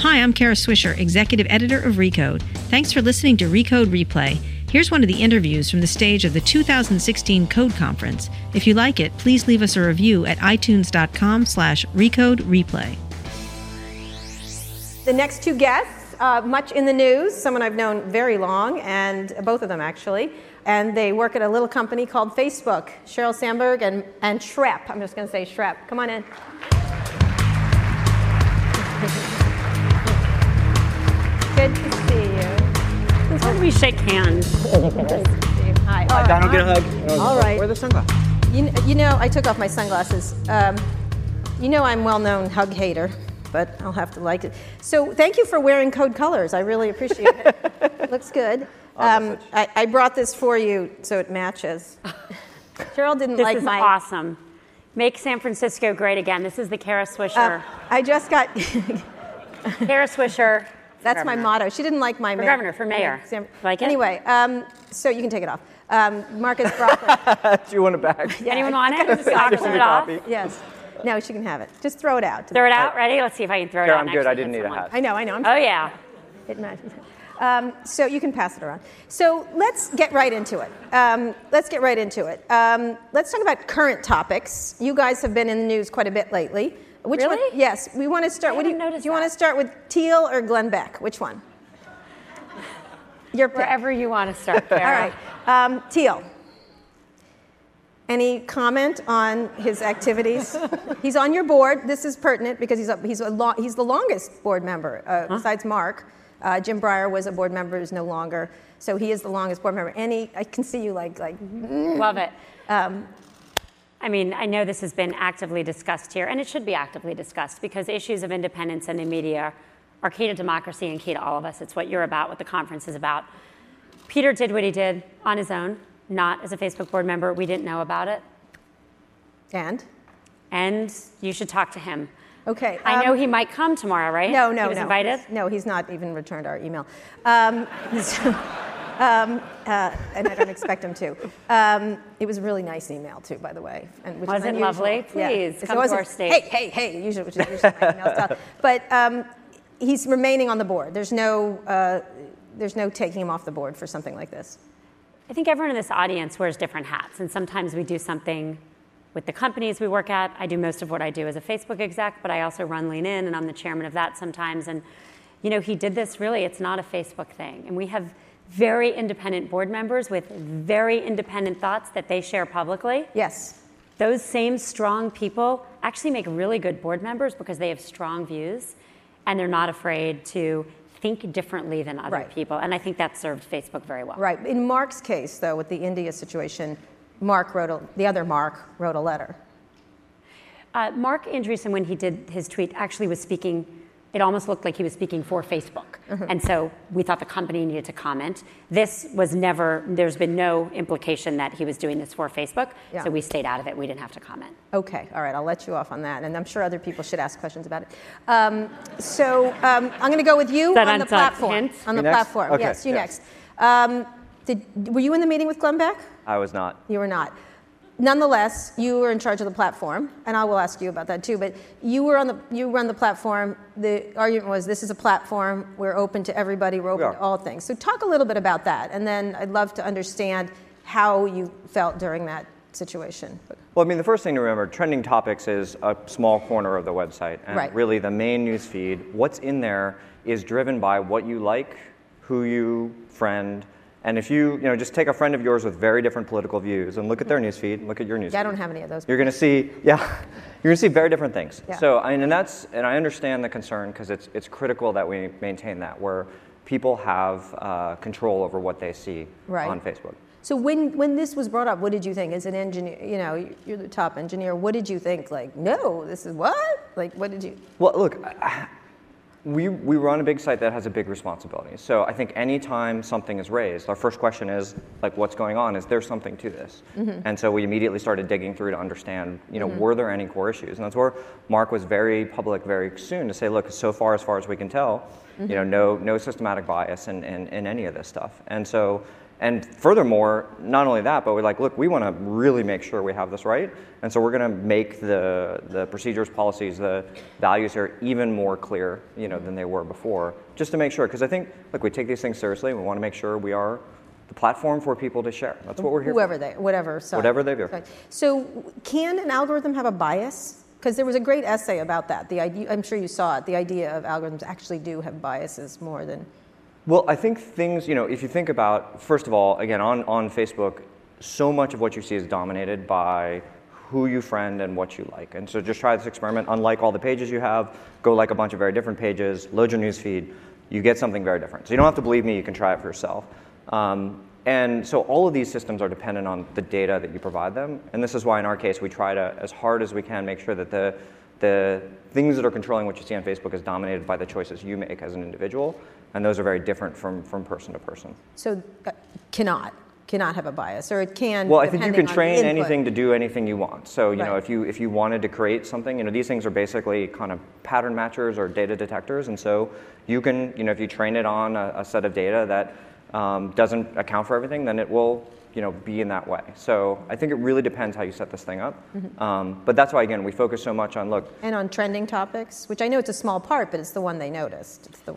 Hi, I'm Kara Swisher, Executive Editor of Recode. Thanks for listening to Recode Replay. Here's one of the interviews from the stage of the 2016 Code Conference. If you like it, please leave us a review at itunes.com slash recode replay. The next two guests, uh, much in the news, someone I've known very long, and both of them actually, and they work at a little company called Facebook. Sheryl Sandberg and, and Schrep. I'm just going to say Schrep. Come on in. you. When we shake hands. Hi. Hi, Donald, get a hug. All right. Where are the sunglasses? You, you know, I took off my sunglasses. Um, you know, I'm well-known hug hater, but I'll have to like it. So, thank you for wearing code colors. I really appreciate it. Looks good. Um, I, I brought this for you so it matches. Sheryl didn't This like is my. awesome. Make San Francisco great again. This is the Kara Swisher. Uh, I just got. Kara Swisher. That's my motto. She didn't like my For ma- governor, for mayor. Sam- Like it? Anyway, um, so you can take it off. Um, Marcus Brockler. Do you want it back? Anyone want it? Just knock it off. yes. No, she can have it. Just throw it out. Throw it out. Ready? Let's see if I can throw it out. I'm good. I didn't hit need a hat. I know, I know. I'm Oh yeah. It matches. Um, so you can pass it around. So let's get right into it. Um, let's get right into it. Um, let's talk about current topics. You guys have been in the news quite a bit lately. Which one? Really? Yes. We want to start. I what do you, do you want to start with Thiel or Glenn Beck? Which one? Your pick. Wherever you want to start, All Kara. Um, Thiel. Any comment on his activities? he's on your board. This is pertinent because he's, a, he's, a lo- he's the longest board member uh, besides Mark. Uh, Jim Breyer was a board member, is no longer. So he is the longest board member. Any, I can see you like, like Love it. um, I mean, I know this has been actively discussed here, and it should be actively discussed because issues of independence and the media are key to democracy and key to all of us. It's what you're about, what the conference is about. Peter did what he did on his own, not as a Facebook board member. We didn't know about it, and? and you should talk to him. Okay. I know um, he might come tomorrow, right? No, no, He was no. invited. No, he's not even returned our email. Um, so, um, uh, and I don't expect him to. Um, it was a really nice email too, by the way. And which Was is it unusual. lovely? Please, So come it to our stage. Hey, hey, hey! Usually, which is usually my email style. But um, he's remaining on the board. There's no, uh, there's no taking him off the board for something like this. I think everyone in this audience wears different hats, and sometimes we do something with the companies we work at. I do most of what I do as a Facebook exec, but I also run Lean In, and I'm the chairman of that sometimes. And you know, he did this really. It's not a Facebook thing, and we have very independent board members with very independent thoughts that they share publicly. Yes. Those same strong people actually make really good board members because they have strong views, and they're not afraid to think differently than other Right. people. And I think that served Facebook very well. Right. In Mark's case, though, with the India situation, Mark wrote a, the other Mark wrote a letter. Uh, Marc Andreessen, when he did his tweet, actually was speaking. It almost looked like he was speaking for Facebook, Mm-hmm. and so we thought the company needed to comment. This was never. There's been no implication that he was doing this for Facebook, Yeah. so we stayed out of it. We didn't have to comment. Okay, all right, I'll let you off on that, and I'm sure other people should ask questions about it. Um, so um, I'm going to go with you That on the platform. hint? On the next? platform, Okay, yes, you yes. next. Um, did, were you in the meeting with Glenn Beck? I was not. You were not. Nonetheless, you were in charge of the platform, and I will ask you about that too. But you were on the you run the platform. The argument was this is a platform. We're open to everybody. We're open to all things. So talk a little bit about that, and then I'd love to understand how you felt during that situation. Well, I mean, the first thing to remember, trending topics is a small corner of the website, and Right. really the main news feed. What's in there is driven by what you like, who you friend, and if you, you know, just take a friend of yours with very different political views and look at their news feed, look at your news. Yeah, I don't have any of those. You're going to see, yeah, you're going to see very different things. Yeah. So, I mean, and that's, and I understand the concern because it's it's critical that we maintain that where people have uh, control over what they see Right. on Facebook. So when, when this was brought up, what did you think as an engineer? You know, you're the top engineer. What did you think? Like, no, this is what? Like, what did you? Well, look, I- we, we run a big site that has a big responsibility. So I think anytime something is raised, our first question is like, what's going on? Is there something to this? Mm-hmm. And so we immediately started digging through to understand, you know, mm-hmm. were there any core issues? And that's where Mark was very public very soon to say, look, so far as far as we can tell, you mm-hmm. know, no no systematic bias in, in, in any of this stuff. And so and furthermore, not only that, but we're like, look, we want to really make sure we have this right, and so we're going to make the the procedures, policies, the values here even more clear, you know, than they were before, just to make sure. Because I think, look, we take these things seriously. We want to make sure we are the platform for people to share. That's what we're here Whoever for. they, whatever. side. Whatever they do. So, can an algorithm have a bias? Because there was a great essay about that. The idea, I'm sure you saw it. The idea of algorithms actually do have biases more than. Well, I think things, you know, if you think about, first of all, again, on, on Facebook, so much of what you see is dominated by who you friend and what you like. And so just try this experiment. Unlike all the pages you have, go like a bunch of very different pages, load your news feed, you get something very different. So you don't have to believe me, you can try it for yourself. Um, and so all of these systems are dependent on the data that you provide them. And this is why, in our case, we try to, as hard as we can, make sure that the, the things that are controlling what you see on Facebook is dominated by the choices you make as an individual. And those are very different from, from person to person. So, uh, cannot cannot have a bias, or it can. Well, I think you can train anything to do anything you want. So, you know, if you if you wanted to create something, you know, these things are basically kind of pattern matchers or data detectors, and so you can, you know, if you train it on a, a set of data that um, doesn't account for everything, then it will, you know, be in that way. So, I think it really depends how you set this thing up. Mm-hmm. Um, but that's why, again, we focus so much on look. And on trending topics, which I know it's a small part, but it's the one they noticed. It's the,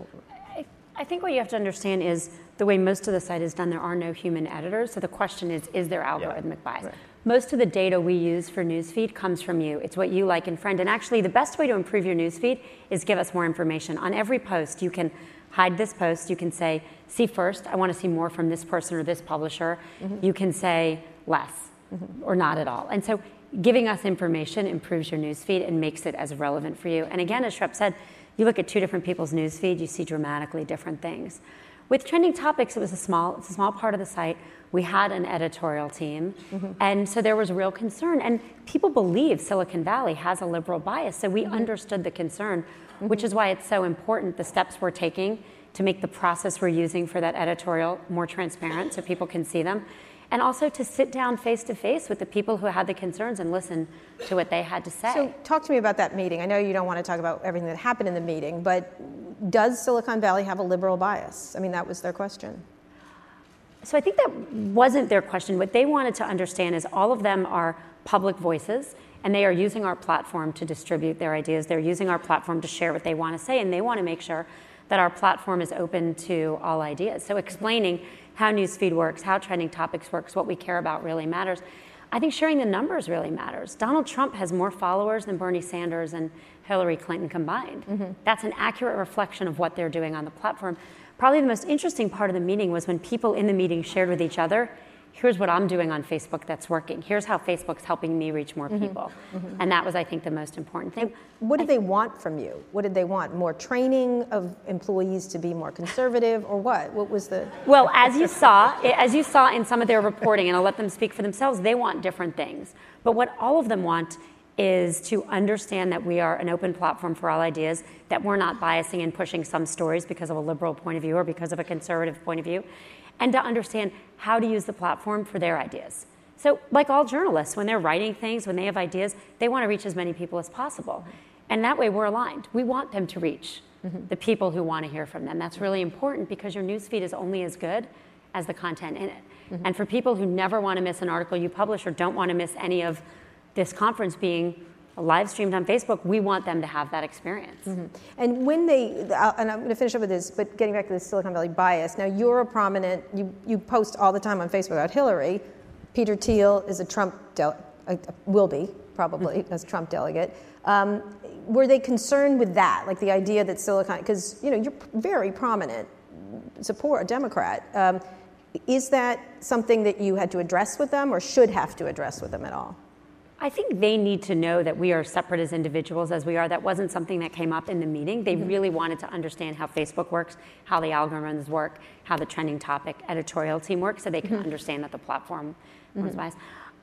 I, I think what you have to understand is the way most of the site is done, there are no human editors. So the question is, is there algorithmic bias? Most of the data we use for newsfeed comes from you. It's what you like and friend. And actually, the best way to improve your newsfeed is give us more information. On every post, you can hide this post. You can say, see first, I want to see more from this person or this publisher. Mm-hmm. You can say less mm-hmm. or not at all. And so giving us information improves your newsfeed and makes it as relevant for you. And again, as Schrep said, you look at two different people's newsfeed, you see dramatically different things. With trending topics, it was a small, it's a small part of the site. We had an editorial team, mm-hmm. and so there was real concern. And people believe Silicon Valley has a liberal bias, so we understood the concern, which is why it's so important the steps we're taking to make the process we're using for that editorial more transparent so people can see them. And also to sit down face to face with the people who had the concerns and listen to what they had to say. so, talk to me about that meeting. I know you don't want to talk about everything that happened in the meeting, but does Silicon Valley have a liberal bias? I mean, that was their question. So I think that wasn't their question. What they wanted to understand is all of them are public voices and they are using our platform to distribute their ideas. They're using our platform to share what they want to say and they want to make sure that our platform is open to all ideas. So explaining how newsfeed works, how trending topics works, what we care about really matters. I think sharing the numbers really matters. Donald Trump has more followers than Bernie Sanders and Hillary Clinton combined. Mm-hmm. That's an accurate reflection of what they're doing on the platform. Probably the most interesting part of the meeting was when people in the meeting shared with each other, here's what I'm doing on Facebook that's working. Here's how Facebook's helping me reach more mm-hmm. people. Mm-hmm. And that was, I think, the most important thing. What did they want from you? What did they want? More training of employees to be more conservative, or what? What was the. Well, as you saw, as you saw in some of their reporting, and I'll let them speak for themselves, they want different things. But what all of them want is to understand that we are an open platform for all ideas, that we're not biasing and pushing some stories because of a liberal point of view or because of a conservative point of view, and to understand how to use the platform for their ideas. So, like all journalists, when they're writing things, when they have ideas, they want to reach as many people as possible. And that way we're aligned. We want them to reach mm-hmm. the people who want to hear from them. That's really important because your newsfeed is only as good as the content in it. Mm-hmm. And for people who never want to miss an article you publish or don't want to miss any of this conference being live streamed on Facebook, we want them to have that experience. And when they, uh, and I'm going to finish up with this, but getting back to the Silicon Valley bias. Now you're a prominent, you, you post all the time on Facebook about Hillary. Peter Thiel is a Trump, del- uh, will be probably as Trump delegate. Um, were they concerned with that, like the idea that Silicon, because you know you're very prominent, support a Democrat. Um, is that something that you had to address with them, or should have to address with them at all? I think they need to know that we are separate as individuals as we are. That wasn't something that came up in the meeting. They mm-hmm. really wanted to understand how Facebook works, how the algorithms work, how the trending topic editorial team works, so they can mm-hmm. understand that the platform was mm-hmm. biased.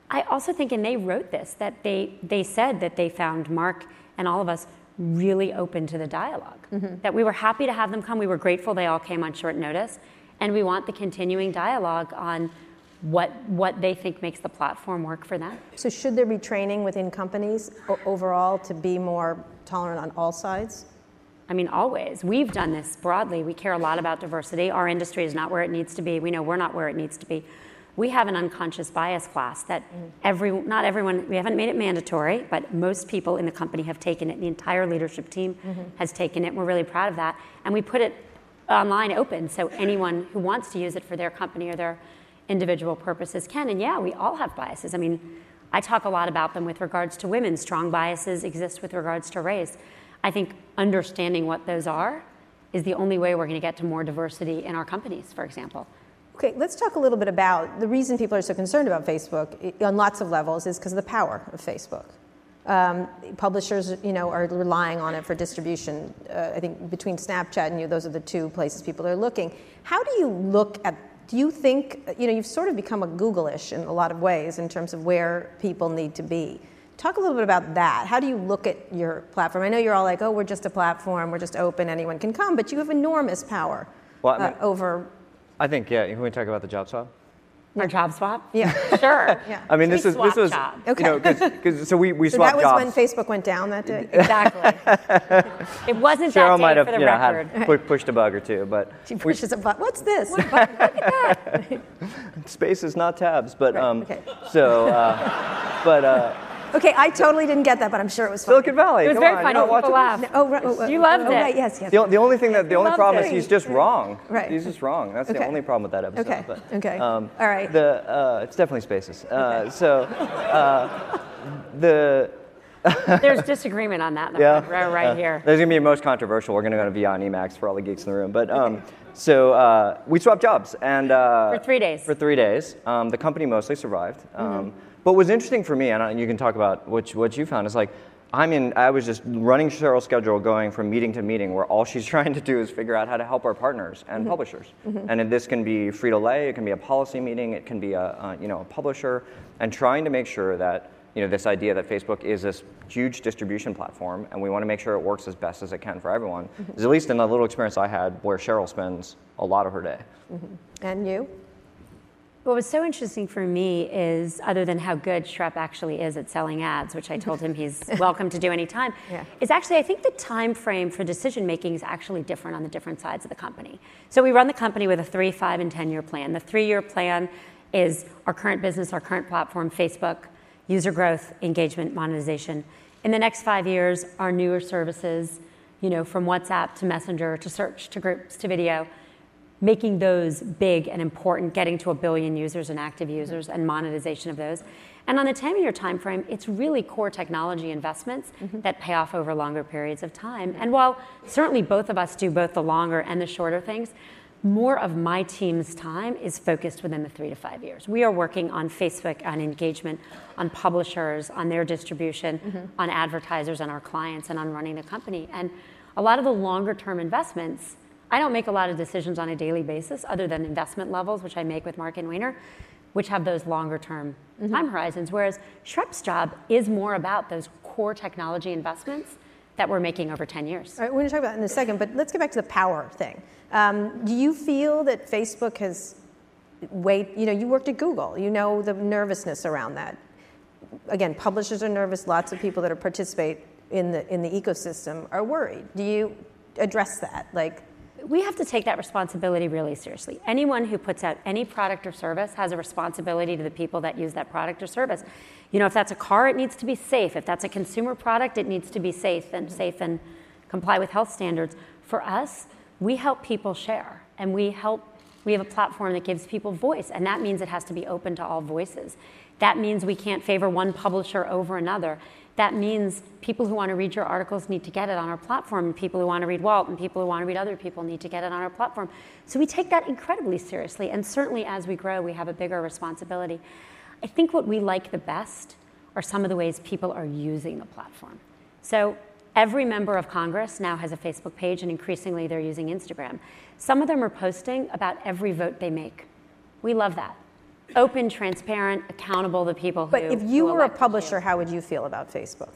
I also think, and they wrote this, that they, they said that they found Mark and all of us really open to the dialog That we were happy to have them come. We were grateful they all came on short notice. And we want the continuing dialogue on what, what they think makes the platform work for them. So should there be training within companies o- overall to be more tolerant on all sides? I mean, always. We've done this broadly. We care a lot about diversity. Our industry is not where it needs to be. We know we're not where it needs to be. We have an unconscious bias class that mm. every, not everyone, we haven't made it mandatory, but most people in the company have taken it. The entire leadership team mm-hmm. has taken it. We're really proud of that. And we put it online open so anyone who wants to use it for their company or their individual purposes can. And yeah, we all have biases. I mean, I talk a lot about them with regards to women. Strong biases exist with regards to race. I think understanding what those are is the only way we're going to get to more diversity in our companies, for example. Okay, let's talk a little bit about the reason people are so concerned about Facebook on lots of levels is because of the power of Facebook. Um, publishers, you know, are relying on it for distribution. Uh, I think between Snapchat and you, those are the two places people are looking. How do you look at? Do you think you know you've sort of become a Google-ish in a lot of ways in terms of where people need to be? Talk a little bit about that. How do you look at your platform? I know you're all like, oh, we're just a platform, we're just open, anyone can come, but you have enormous power Well, I uh, over. I think yeah. Can we talk about the job swap? Our job swap? Yeah. Sure. Yeah. I mean, this is this was jobs. you know because so we we So swapped that was jobs. when Facebook went down that day. Exactly. it wasn't Sheryl that day might have for the you know, record. had pu- pushed a bug or two, but She we- pushes a button. What's this? space is not tabs. But Right, um, okay. so uh, but uh, okay, I totally didn't get that, but I'm sure it was funny. Silicon Valley. It was come very on, funny. you're not People watching laughed. Oh, right. Oh, oh, You loved oh, it. Right, yes, yes. The, the only thing that the only loved problem it. is he's just wrong. Right. He's just wrong. That's the only problem with that episode. Okay. But, Okay. Um, All right. The uh, it's definitely spaces. Uh, So uh, the There's disagreement on that. yeah Right, right uh, here. There's gonna be the most controversial. We're gonna go to Beyond Emacs for all the geeks in the room. But um, so uh, we swapped jobs and uh, For three days. For three days, um, the company mostly survived. Um, Mm-hmm. But what's interesting for me, and you can talk about what you- what you found, is like. I'm in. I was just running Sheryl's schedule, going from meeting to meeting, where all she's trying to do is figure out how to help our partners and Mm-hmm. publishers. Mm-hmm. And this can be free to lay, it can be a policy meeting, it can be a, a you know a publisher, and trying to make sure that you know this idea that Facebook is this huge distribution platform, and we want to make sure it works as best as it can for everyone. Mm-hmm. Is at least in the little experience I had, where Cheryl spends a lot of her day. Mm-hmm. And you? What was so interesting for me is, other than how good Schrep actually is at selling ads, which I told him he's welcome to do anytime, Yeah. is actually I think the time frame for decision making is actually different on the different sides of the company. So we run the company with a three, five, and ten year plan. The three year plan is our current business, our current platform, Facebook, user growth, engagement, monetization. In the next five years, our newer services, you know, from WhatsApp to Messenger to search to groups to video, making those big and important, getting to a billion users and active mm-hmm. users and monetization of those. And on the 10 year time frame, it's really core technology investments mm-hmm. that pay off over longer periods of time. And while certainly both of us do both the longer and the shorter things, more of my team's time is focused within the three to five years. We are working on Facebook, on engagement, on publishers, on their distribution, mm-hmm. on advertisers and our clients, and on running the company. And a lot of the longer term investments, I don't make a lot of decisions on a daily basis other than investment levels, which I make with Mark and Weiner, which have those longer term time horizons. Whereas Schrep's job is more about those core technology investments that we're making over 10 years. All right, we're going to talk about in a second, but let's get back to the power thing. Um, do you feel that Facebook has wait? You know, you worked at Google. You know the nervousness around that. Again, publishers are nervous. Lots of people that are participate in the in the ecosystem are worried. Do you address that? Like, we have to take that responsibility really seriously. Anyone who puts out any product or service has a responsibility to the people that use that product or service. You know, if that's a car, it needs to be safe. If that's a consumer product, it needs to be safe and safe and comply with health standards. For us, we help people share and we help we have a platform that gives people voice and that means it has to be open to all voices. That means we can't favor one publisher over another. That means people who want to read your articles need to get it on our platform, and people who want to read Walt and people who want to read other people need to get it on our platform. So we take that incredibly seriously, and certainly as we grow, we have a bigger responsibility. I think what we like the best are some of the ways people are using the platform. So every member of Congress now has a Facebook page, and increasingly they're using Instagram. Some of them are posting about every vote they make. We love that. Open, transparent, accountable to people who. but if you were a publisher, you. how would you feel about Facebook?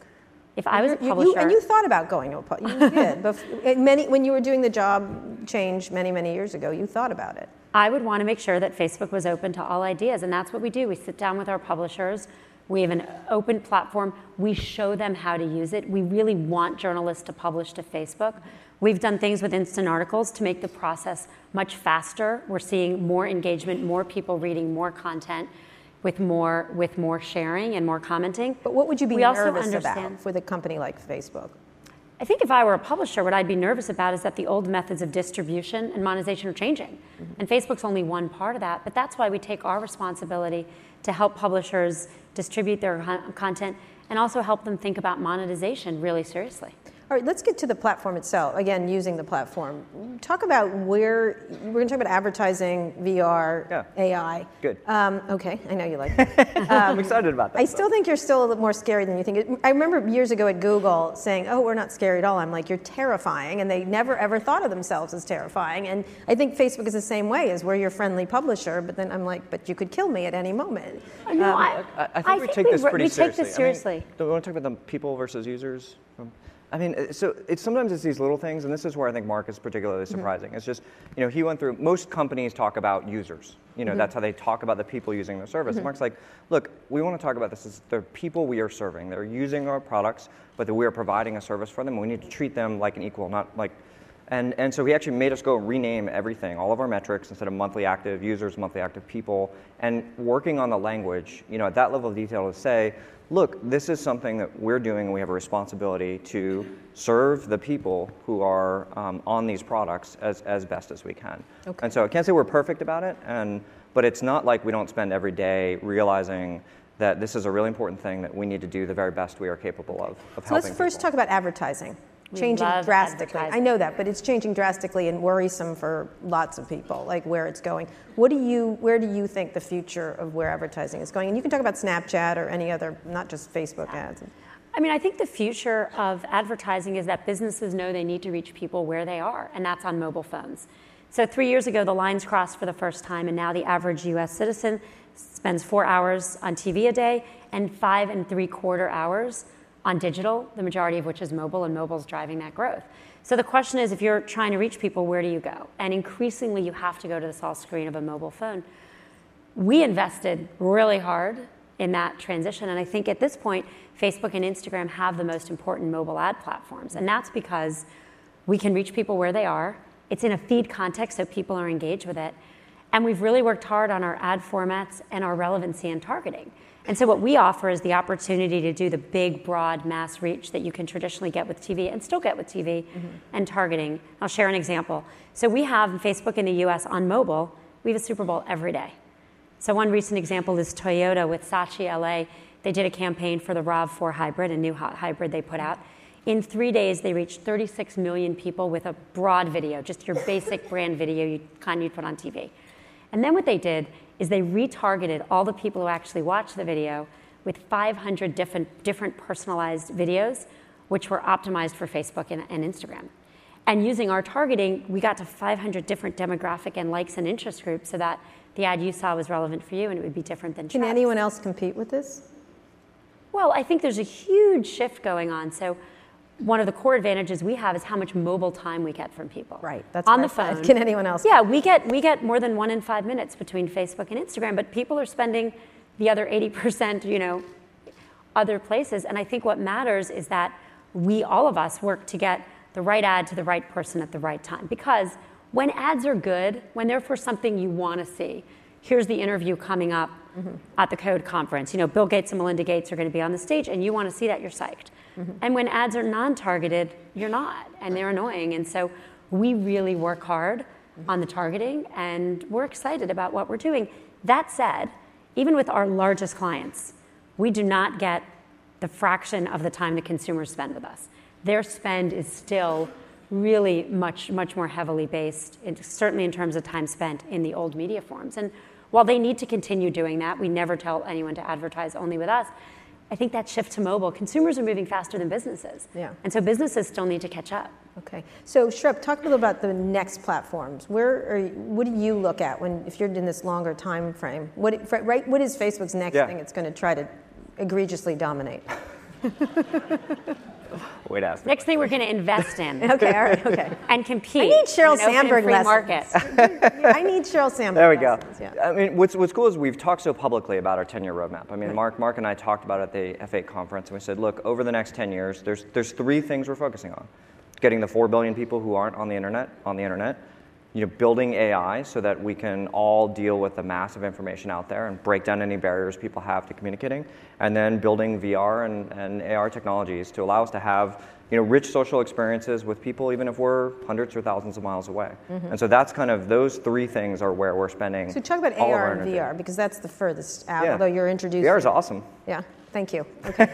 if I was a You- you- publisher, and you thought about going to a pub. You did. Bef- eh, many, when you were doing the job change many, many years ago, you thought about it. I would want to make sure that Facebook was open to all ideas, and that's what we do. We sit down with our publishers. We have an open platform. We show them how to use it. We really want journalists to publish to Facebook. We've done things with instant articles to make the process much faster. We're seeing more engagement, more people reading more content with more with more sharing and more commenting. But what would you be we also nervous understand, about with a company like Facebook? I think if I were a publisher, what I'd be nervous about is that the old methods of distribution and monetization are changing. Mm-hmm. And Facebook's only one part of that, but that's why we take our responsibility to help publishers distribute their content and also help them think about monetization really seriously. All right, let's get to the platform itself. Again, using the platform. Talk about where we're going to talk about advertising, VR, yeah. AI. Good. Um, okay, I know you like that. Um, I'm excited about that. I still think you're still a little more scary than you think. I remember years ago at Google saying, "Oh, we're not scary at all." I'm like, "You're terrifying," and they never ever thought of themselves as terrifying. And I think Facebook is the same way. Is we're your friendly publisher, but then I'm like, "But you could kill me at any moment." No, um, I, I, I, think I, we think take this pretty we seriously. Take this seriously. I mean, don't we want to talk about the people versus users? I mean, uh, so it's sometimes it's these little things, and this is where I think Mark is particularly mm-hmm. surprising. Mm-hmm. It's just, you know, he went through. Most companies talk about users. You know, mm-hmm. that's how they talk about the people using their service. Mm-hmm. Mark's like, look, we want to talk about this as the people we are serving. They're using our products, but that we are providing a service for them. We need to treat them like an equal, not like. And, and so he actually made us go rename everything, all of our metrics, instead of monthly active users, monthly active people, and working on the language, you know, at that level of detail to say, look, this is something that we're doing and we have a responsibility to serve the people who are um, on these products as, as best as we can. Okay. And so I can't say we're perfect about it, and, but it's not like we don't spend every day realizing that this is a really important thing that we need to do the very best we are capable of. of helping. so let's first people. talk about advertising changing drastically. I know that, but it's changing drastically and worrisome for lots of people, like where it's going. What do you, where do you think the future of where advertising is going? And you can talk about Snapchat or any other, not just Facebook ads. I mean, I think the future of advertising is that businesses know they need to reach people where they are, and that's on mobile phones. So three years ago, the lines crossed for the first time, and now the average U.S. citizen spends four hours on TV a day and five and three quarter hours on digital, the majority of which is mobile, and mobile is driving that growth. So the question is if you're trying to reach people, where do you go? And increasingly, you have to go to the small screen of a mobile phone. We invested really hard in that transition, and I think at this point, Facebook and Instagram have the most important mobile ad platforms. And that's because we can reach people where they are. It's in a feed context, so people are engaged with it. And we've really worked hard on our ad formats and our relevancy and targeting. And so, what we offer is the opportunity to do the big, broad mass reach that you can traditionally get with TV and still get with TV mm-hmm. and targeting. I'll share an example. So, we have Facebook in the US on mobile, we have a Super Bowl every day. So, one recent example is Toyota with Saatchi LA. They did a campaign for the RAV4 hybrid, a new hot hybrid they put out. In three days, they reached 36 million people with a broad video, just your basic brand video, you, kind you'd put on TV. And then what they did is they retargeted all the people who actually watched the video with 500 different, different personalized videos, which were optimized for Facebook and, and Instagram. And using our targeting, we got to 500 different demographic and likes and interest groups so that the ad you saw was relevant for you and it would be different than Can anyone else compete with this? Well, I think there's a huge shift going on. So one of the core advantages we have is how much mobile time we get from people. Right. That's on the phone. Can anyone else? Yeah, we get we get more than one in five minutes between Facebook and Instagram, but people are spending the other 80%, you know, other places. And I think what matters is that we all of us work to get the right ad to the right person at the right time. Because when ads are good, when they're for something you want to see, here's the interview coming up mm-hmm. at the code conference. You know, Bill Gates and Melinda Gates are going to be on the stage, and you want to see that, you're psyched. Mm-hmm. And when ads are non targeted, you're not, and they're annoying. And so we really work hard mm-hmm. on the targeting, and we're excited about what we're doing. That said, even with our largest clients, we do not get the fraction of the time the consumers spend with us. Their spend is still really much, much more heavily based, in, certainly in terms of time spent in the old media forms. And while they need to continue doing that, we never tell anyone to advertise only with us. I think that shift to mobile, consumers are moving faster than businesses. Yeah. And so businesses still need to catch up. Okay. So Schrep, talk a little about the next platforms. Where are, what do you look at when if you're in this longer time frame? What right what is Facebook's next yeah. thing it's going to try to egregiously dominate? Wait, ask. Next thing we're going to invest in. okay, all right, okay. And compete. I need Sheryl Sandberg free lessons. Market. I need Sheryl Sandberg. There we go. Lessons, yeah. I mean, what's what's cool is we've talked so publicly about our 10-year roadmap. I mean, right. Mark Mark and I talked about it at the F8 conference, and we said, look, over the next 10 years, there's there's three things we're focusing on. getting the 4 billion people who aren't on the internet on the internet, you know, building AI so that we can all deal with the massive information out there and break down any barriers people have to communicating, and then building VR and, and AR technologies to allow us to have you know, rich social experiences with people, even if we're hundreds or thousands of miles away. Mm-hmm. And so that's kind of those three things are where we're spending. So talk about AR and VR because that's the furthest out. Yeah. Although you're introducing. VR is awesome. Yeah. Thank you. Okay.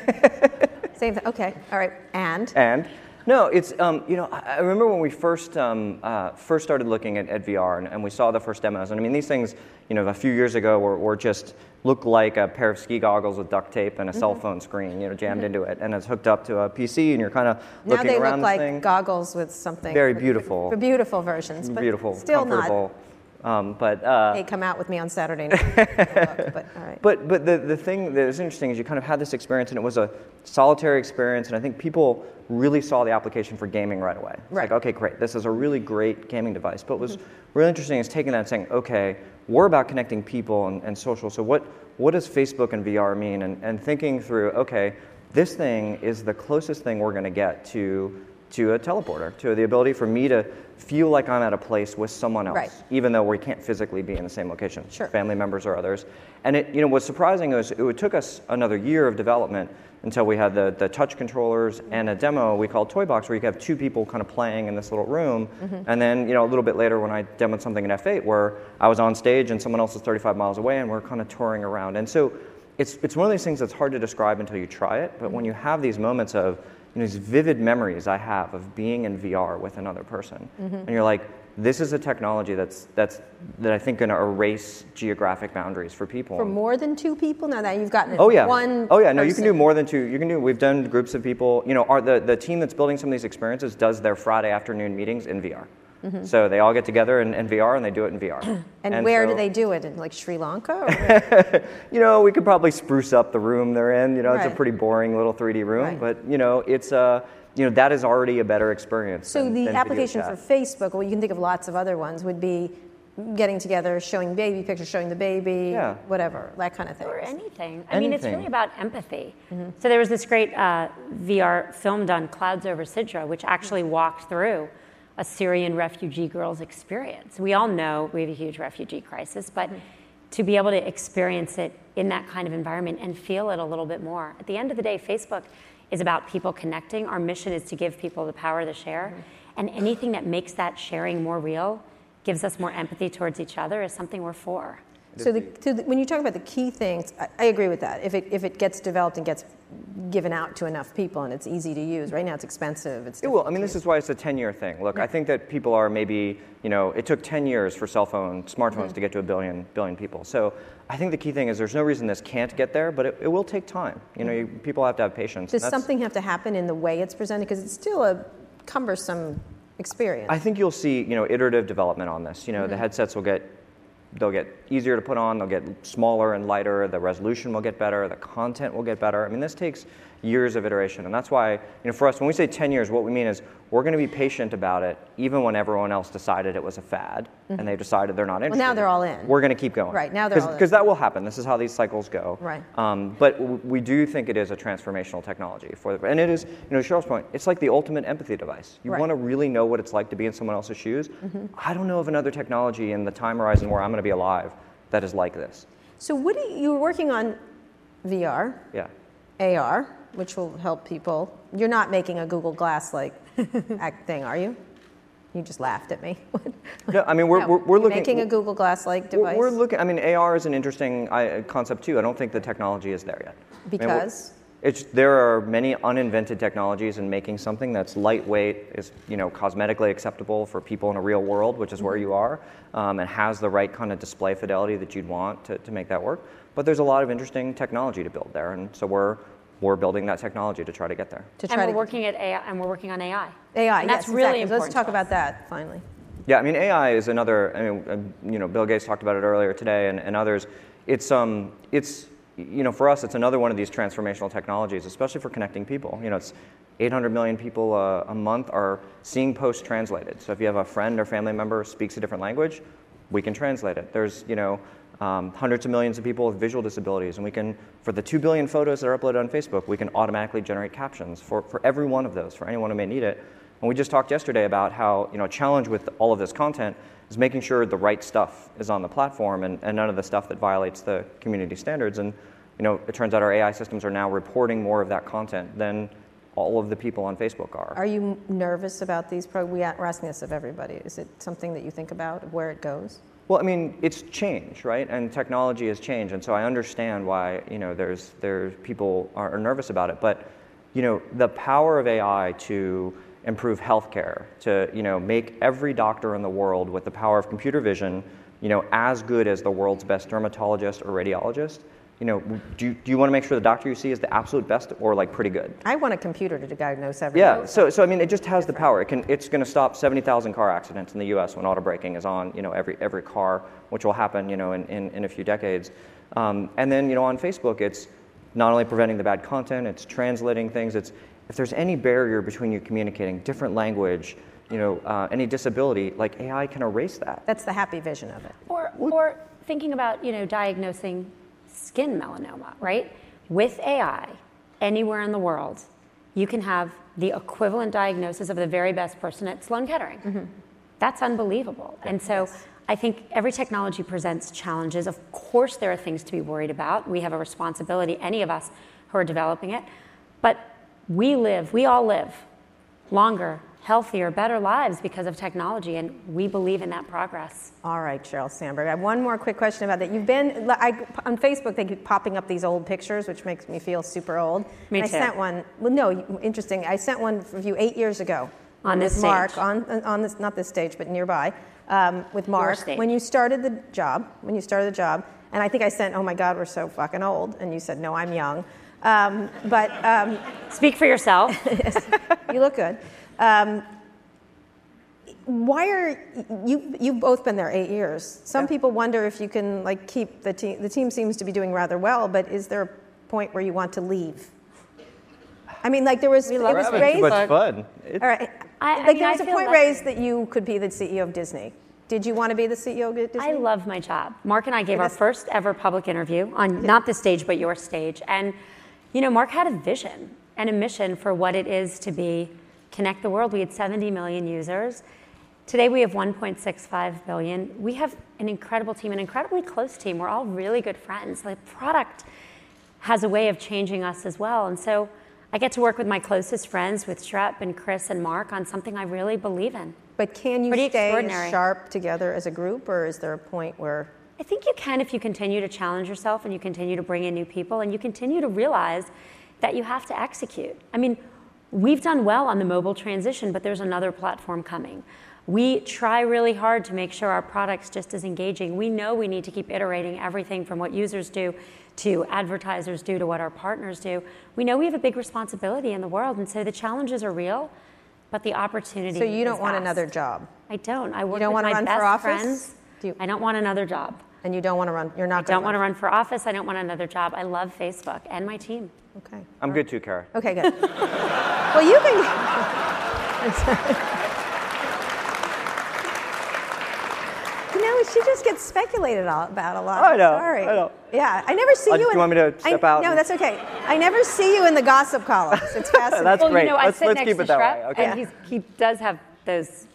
Same thing. Okay. All right. And. And. No, it's um, you know I remember when we first um, uh, first started looking at, at VR and, and, we saw the first demos and I mean these things you know a few years ago were, were just look like a pair of ski goggles with duct tape and a mm-hmm. cell phone screen you know jammed mm-hmm. into it and it's hooked up to a PC and you're kind of looking around. now they look like thing. goggles with something very beautiful beautiful versions but beautiful still not um, but uh, hey, come out with me on Saturday night. but all right. But but the the thing that is interesting is you kind of had this experience, and it was a solitary experience, and I think people really saw the application for gaming right away. It's right. like, okay, great, this is a really great gaming device. But what was mm-hmm. really interesting is taking that and saying, okay, we're about connecting people and, and social. So what what does Facebook and VR mean? And and thinking through, okay, this thing is the closest thing we're going to get to to a teleporter, to the ability for me to feel like I'm at a place with someone else, right. even though we can't physically be in the same location, sure. family members or others. And it, you know, what's surprising is it took us another year of development until we had the, the touch controllers and a demo we called Toy Box, where you could have two people kind of playing in this little room. Mm-hmm. And then, you know, a little bit later when I demoed something in F8 where I was on stage and someone else is 35 miles away and we're kind of touring around. And so it's, it's one of these things that's hard to describe until you try it. But mm-hmm. when you have these moments of, you know, these vivid memories I have of being in VR with another person. Mm-hmm. And you're like, this is a technology that's, that's, that I think going to erase geographic boundaries for people. For more than two people? Now that you've gotten oh, yeah. one Oh yeah, no, person. you can do more than two. You can do, we've done groups of people, you know, our, the, the team that's building some of these experiences does their Friday afternoon meetings in VR. Mm-hmm. So they all get together in, in, VR and they do it in VR. and, and, where so, do they do it? In like Sri Lanka? you know, we could probably spruce up the room they're in. You know, right. it's a pretty boring little 3D room, right. but you know, it's uh, you know that is already a better experience. So than, the than application for Facebook, well, you can think of lots of other ones, would be getting together, showing baby pictures, showing the baby, yeah. whatever, that kind of thing. Or anything. I anything. mean, it's really about empathy. Mm-hmm. So there was this great uh, VR film done, Clouds Over Sidra, which actually walked through a Syrian refugee girl's experience. We all know we have a huge refugee crisis, but mm-hmm. to be able to experience it in that kind of environment and feel it a little bit more. At the end of the day, Facebook is about people connecting. Our mission is to give people the power to share. Mm-hmm. And anything that makes that sharing more real, gives us more empathy towards each other, is something we're for. So, the, the, when you talk about the key things, I, I, agree with that. If it, if it gets developed and gets given out to enough people and it's easy to use, right now it's expensive. It's it will. I mean, this is why it's a 10 year thing. Look, yeah. I think that people are maybe, you know, it took 10 years for cell phone, smartphones mm-hmm. to get to a billion, billion people. So I think the key thing is there's no reason this can't get there, but it, it will take time. You know, you, people have to have patience. Does something have to happen in the way it's presented? Because it's still a cumbersome experience. I think you'll see, you know, iterative development on this. You know, mm-hmm. the headsets will get they'll get easier to put on, they'll get smaller and lighter, the resolution will get better, the content will get better. I mean, this takes years of iteration. And that's why, you know, for us, when we say 10 years, what we mean is we're going to be patient about it, even when everyone else decided it was a fad mm-hmm. and they decided they're not interested. Well, now they're all in. We're going to keep going. Right, now they're all Because that will happen. This is how these cycles go. Right. Um, but w- we do think it is a transformational technology. for the, And it is, you know, Sheryl's point, it's like the ultimate empathy device. You right. want to really know what it's like to be in someone else's shoes. Mm-hmm. I don't know of another technology in the time horizon where I'm going to be alive that is like this. So what you, you were working on VR. Yeah. AR which will help people. You're not making a Google Glass like thing, are you? You just laughed at me. no, I mean we're, no, we're, we're looking making a Google Glass like device. We're, looking. I mean AR is an interesting uh, concept too. I don't think the technology is there yet. Because. I mean, there are many uninvented technologies in making something that's lightweight, is you know cosmetically acceptable for people in a real world, which is where mm-hmm. you are, um, and has the right kind of display fidelity that you'd want to, to make that work. But there's a lot of interesting technology to build there, and so we're we're building that technology to try to get there. To try and we're to working at AI, and we're working on AI. AI, and that's yes, really exactly. important. Let's talk about that finally. Yeah, I mean AI is another. I mean, uh, you know, Bill Gates talked about it earlier today, and, and others. It's um, it's you know, for us, it's another one of these transformational technologies, especially for connecting people. You know, it's 800 million people uh, a month are seeing posts translated. So if you have a friend or family member speaks a different language, we can translate it. There's you know um, hundreds of millions of people with visual disabilities, and we can, for the 2 billion photos that are uploaded on Facebook, we can automatically generate captions for, for every one of those, for anyone who may need it. And we just talked yesterday about how you know a challenge with all of this content is making sure the right stuff is on the platform and, and none of the stuff that violates the community standards. And you know, it turns out our AI systems are now reporting more of that content than all of the people on Facebook are. Are you nervous about these programs? We are asking this of everybody. Is it something that you think about where it goes? Well, I mean, it's change, right? And technology has changed, and so I understand why you know there's there's people are nervous about it. But you know, the power of AI to improve healthcare, to you know make every doctor in the world with the power of computer vision, you know, as good as the world's best dermatologist or radiologist you know, do you, do you want to make sure the doctor you see is the absolute best or like pretty good? I want a computer to diagnose everything. Yeah, so, so I mean, it just has the power. It can, it's going to stop 70,000 car accidents in the U.S. when auto braking is on, you know, every, every car, which will happen, you know, in, in, in a few decades. Um, and then, you know, on Facebook, it's not only preventing the bad content, it's translating things. It's if there's any barrier between you communicating, different language, you know, uh, any disability, like AI can erase that. That's the happy vision of it. Or, or thinking about, you know, diagnosing skin melanoma, right? With AI, anywhere in the world, you can have the equivalent diagnosis of the very best person at Sloan Kettering. Mm-hmm. That's unbelievable. And so yes. I think every technology presents challenges. Of course, there are things to be worried about. We have a responsibility, any of us who are developing it. But we live, we all live longer healthier, better lives because of technology, and we believe in that progress. All right, Sheryl Sandberg. I have one more quick question about that. You've been I, on Facebook. They keep popping up these old pictures, which makes me feel super old. Me and too. I sent one. Well, no, interesting. I sent one for you eight years ago on this Mark stage. on on this not this stage, but nearby um, with Mark when you started the job. When you started the job, and I think I sent, "Oh my God, we're so fucking old," and you said, "No, I'm young." Um, but um, speak for yourself. you look good. Um, why are you you've both been there eight years. Some yeah. people wonder if you can like keep the team the team seems to be doing rather well but is there a point where you want to leave? I mean like there was we it was raised too much fun. It's, all right. I, like I mean, there was a point raised that you could be the ceo of disney. Did you want to be the ceo of disney? I love my job. Mark and i gave our first ever public interview on not the stage but your stage. And you know mark had a vision and a mission for what it is to be connect the world we had 70 million users Today we have 1.65 billion. We have an incredible team, an incredibly close team. We're all really good friends. The product has a way of changing us as well. And so I get to work with my closest friends, with Schrep and Chris and Mark, on something I really believe in. But can you Pretty stay sharp together as a group, or is there a point where? I think you can if you continue to challenge yourself and you continue to bring in new people and you continue to realize that you have to execute. I mean, we've done well on the mobile transition, but there's another platform coming. We try really hard to make sure our product's just as engaging. We know we need to keep iterating everything from what users do to advertisers do to what our partners do. We know we have a big responsibility in the world, and so the challenges are real, but the opportunity. So you don't is want vast. another job. I don't. I work you don't with want to my run best for office? friends. Do you, I don't want another job. And you don't want to run. You're not. I don't want to run for office. I don't want another job. I love Facebook and my team. Okay. I'm good too, Kara. Okay, good. well, you can. You know, she just gets speculated about a lot. I know. Sorry. I know. Yeah, I never see uh, you. Do in, you want me to step I, out? No, that's okay. I never see you in the gossip columns. It's fascinating. that's well, great. you know, I let's sit let's next keep to it that Schrep, way. Okay. and he's, he does have those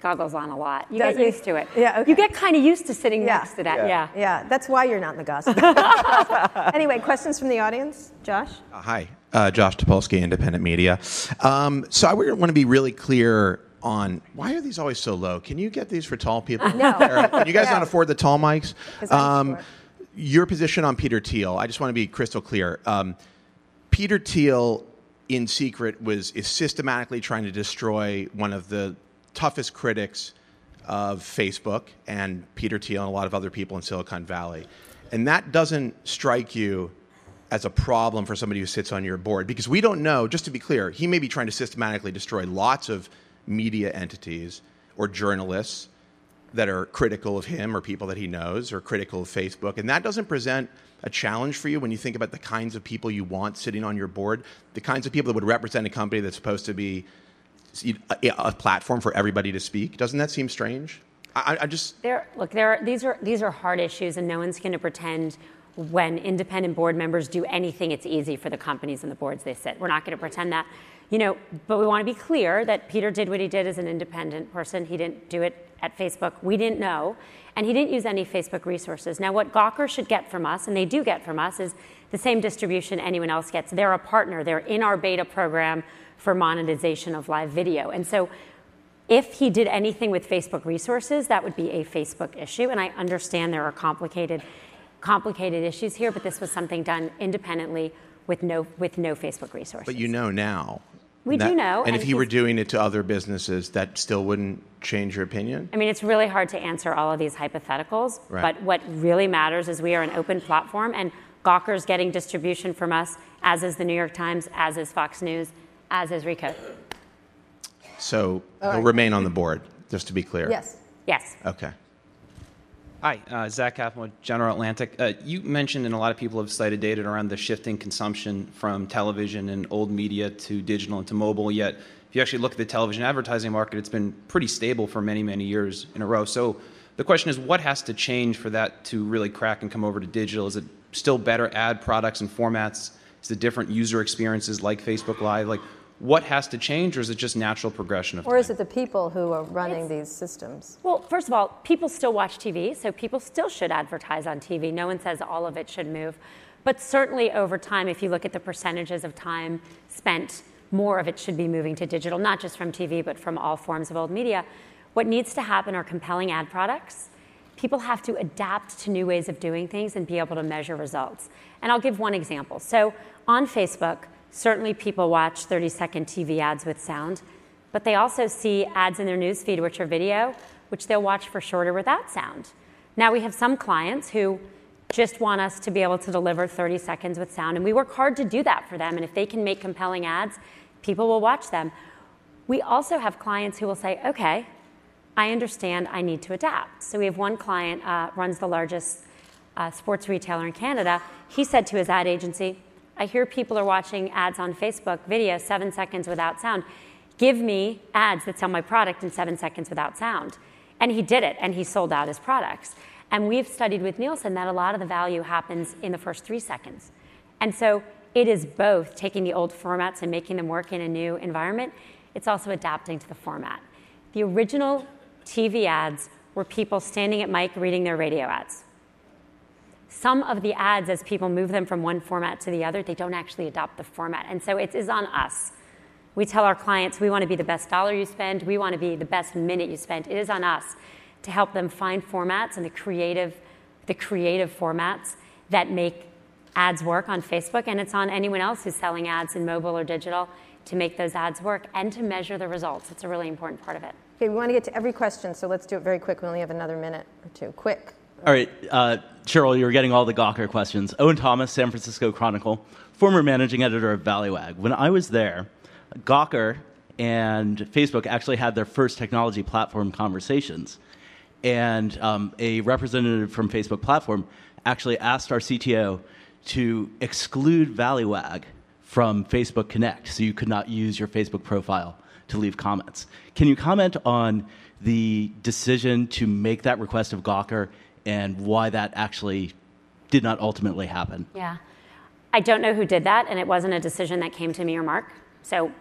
goggles on a lot. You Does get he? used to it. Yeah, okay. You get kind of used to sitting Yeah. next to that. Yeah. Yeah. Yeah, that's why you're not in the gossip. anyway, questions from the audience? Josh? Uh, hi, uh, Josh Topolsky, Independent Media. Um, so I want to be really clear on why are these always so low? Can you get these for tall people? No. Can you guys Yeah. don't afford the tall mics? I'm your position on Peter Thiel. I just want to be crystal clear. Um, Peter Thiel, in secret, was is systematically trying to destroy one of the toughest critics of Facebook and Peter Thiel and a lot of other people in Silicon Valley. And that doesn't strike you as a problem for somebody who sits on your board because we don't know, just to be clear, he may be trying to systematically destroy lots of media entities or journalists that are critical of him or people that he knows or critical of Facebook. And that doesn't present a challenge for you when you think about the kinds of people you want sitting on your board, the kinds of people that would represent a company that's supposed to be a, platform for everybody to speak. Doesn't that seem strange? I, I just There, look, there are, these are these are hard issues, and no one's going to pretend when independent board members do anything, it's easy for the companies and the boards they sit. We're not going to pretend that. You know, but we want to be clear that Peter did what he did as an independent person. He didn't do it at Facebook. We didn't know. And he didn't use any Facebook resources. Now, what Gawker should get from us, and they do get from us, is the same distribution anyone else gets. They're a partner, they're in our beta program for monetization of live video. And so, if he did anything with Facebook resources, that would be a Facebook issue. And I understand there are complicated, complicated issues here, but this was something done independently with no, with no Facebook resources. But you know now. We that- do know, And, and if he were doing it to other businesses, that still wouldn't change your opinion? I mean, it's really hard to answer all of these hypotheticals, Right. but what really matters is we are an open platform, and Gawker's getting distribution from us, as is the New York Times, as is Fox News, as is Recode. So he'll remain on the board, just to be clear. Yes. Yes. Okay. Hi, uh, Zach Kaplan with General Atlantic. Uh, you mentioned, and a lot of people have cited data around the shifting consumption from television and old media to digital and to mobile. Yet, if you actually look at the television advertising market, it's been pretty stable for many, many years in a row. So the question is, what has to change for that to really crack and come over to digital? Is it still better ad products and formats? Is it different user experiences like Facebook Live? Like, what has to change, or is it just natural progression of Or is it the people who are running these systems? Well, first of all, people still watch TV, so people still should advertise on TV. No one says all of it should move. But certainly over time, if you look at the percentages of time spent, more of it should be moving to digital, not just from TV, but from all forms of old media. What needs to happen are compelling ad products. People have to adapt to new ways of doing things and be able to measure results. And I'll give one example. So on Facebook, certainly people watch 30 second TV ads with sound, but they also see ads in their newsfeed, which are video, which they'll watch for shorter without sound. Now we have some clients who just want us to be able to deliver 30 seconds with sound, and we work hard to do that for them. And if they can make compelling ads, people will watch them. We also have clients who will say, okay, I understand I need to adapt. So we have one client uh, runs the largest uh, sports retailer in Canada. He said to his ad agency, I hear people are watching ads on Facebook video seven seconds without sound. Give me ads that sell my product in seven seconds without sound. And he did it, and he sold out his products. And we've studied with Nielsen that a lot of the value happens in the first three seconds. And so it is both taking the old formats and making them work in a new environment, it's also adapting to the format. The original TV ads were people standing at mic reading their radio ads. Some of the ads, as people move them from one format to the other, they don't actually adopt the format. And so it is on us. We tell our clients we want to be the best dollar you spend, we want to be the best minute you spend. It is on us to help them find formats and the creative, the creative formats that make ads work on Facebook, and it's on anyone else who's selling ads in mobile or digital to make those ads work and to measure the results. It's a really important part of it. Okay, we want to get to every question, so let's do it very quick. We only have another minute or two. Quick. All right, uh, Sheryl, you're getting all the Gawker questions. Owen Thomas, San Francisco Chronicle, former managing editor of Valleywag. When I was there, Gawker and Facebook actually had their first technology platform conversations. And um, a representative from Facebook platform actually asked our CTO to exclude Valleywag from Facebook Connect, so you could not use your Facebook profile to leave comments. Can you comment on the decision to make that request of Gawker and why that actually did not ultimately happen? Yeah. I don't know who did that, and it wasn't a decision that came to me or Mark. So a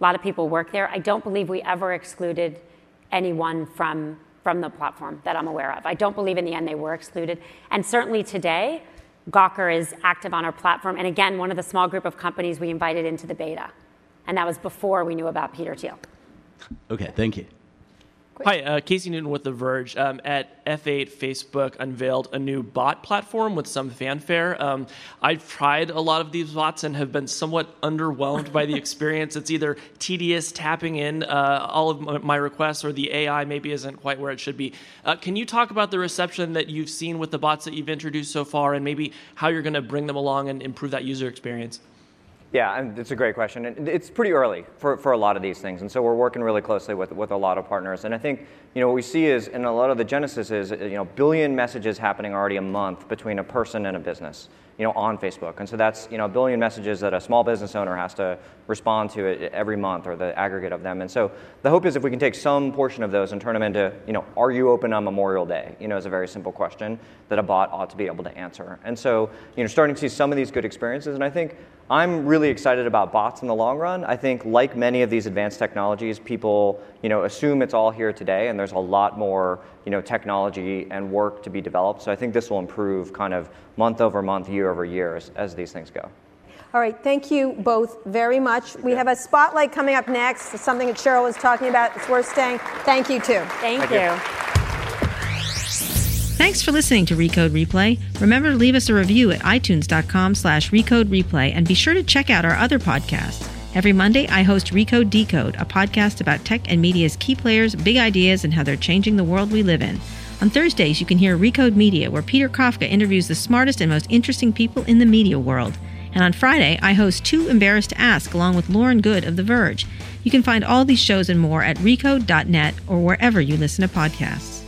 lot of people work there. I don't believe we ever excluded anyone from, from the platform that I'm aware of. I don't believe in the end they were excluded. And certainly today, Gawker is active on our platform. And again, one of the small group of companies we invited into the beta. And that was before we knew about Peter Thiel. Okay, thank you. Hi, uh, Casey Newton with The Verge. Um, at F8, Facebook unveiled a new bot platform with some fanfare. Um, I've tried a lot of these bots and have been somewhat underwhelmed by the experience. It's either tedious tapping in uh, all of my- my requests, or the AI maybe isn't quite where it should be. Uh, can you talk about the reception that you've seen with the bots that you've introduced so far, and maybe how you're going to bring them along and improve that user experience? Yeah, and it's a great question. And it's pretty early for, for a lot of these things. And so we're working really closely with, with a lot of partners. And I think, you know, what we see is, and a lot of the genesis is, you know, billion messages happening already a month between a person and a business. You know, on Facebook. And so that's, you know, a billion messages that a small business owner has to respond to every month or the aggregate of them. And so the hope is if we can take some portion of those and turn them into, you know, are you open on Memorial Day? You know, is a very simple question that a bot ought to be able to answer. And so, you know, starting to see some of these good experiences. And I think I'm really excited about bots in the long run. I think, like many of these advanced technologies, people you know, assume it's all here today, and there's a lot more you know, technology and work to be developed. So I think this will improve kind of month over month, year over year as, as these things go. All right, thank you both very much. We have a spotlight coming up next, something that Sheryl was talking about. It's worth staying. Thank you, too. Thank, Thank you. you. Thanks for listening to Recode Replay. Remember to leave us a review at itunes.com slash recode replay and be sure to check out our other podcasts. Every Monday, I host Recode Decode, a podcast about tech and media's key players, big ideas, and how they're changing the world we live in. On Thursdays, you can hear Recode Media, where Peter Kafka interviews the smartest and most interesting people in the media world. And on Friday, I host Too Embarrassed to Ask along with Lauren Goode of The Verge. You can find all these shows and more at recode.net or wherever you listen to podcasts.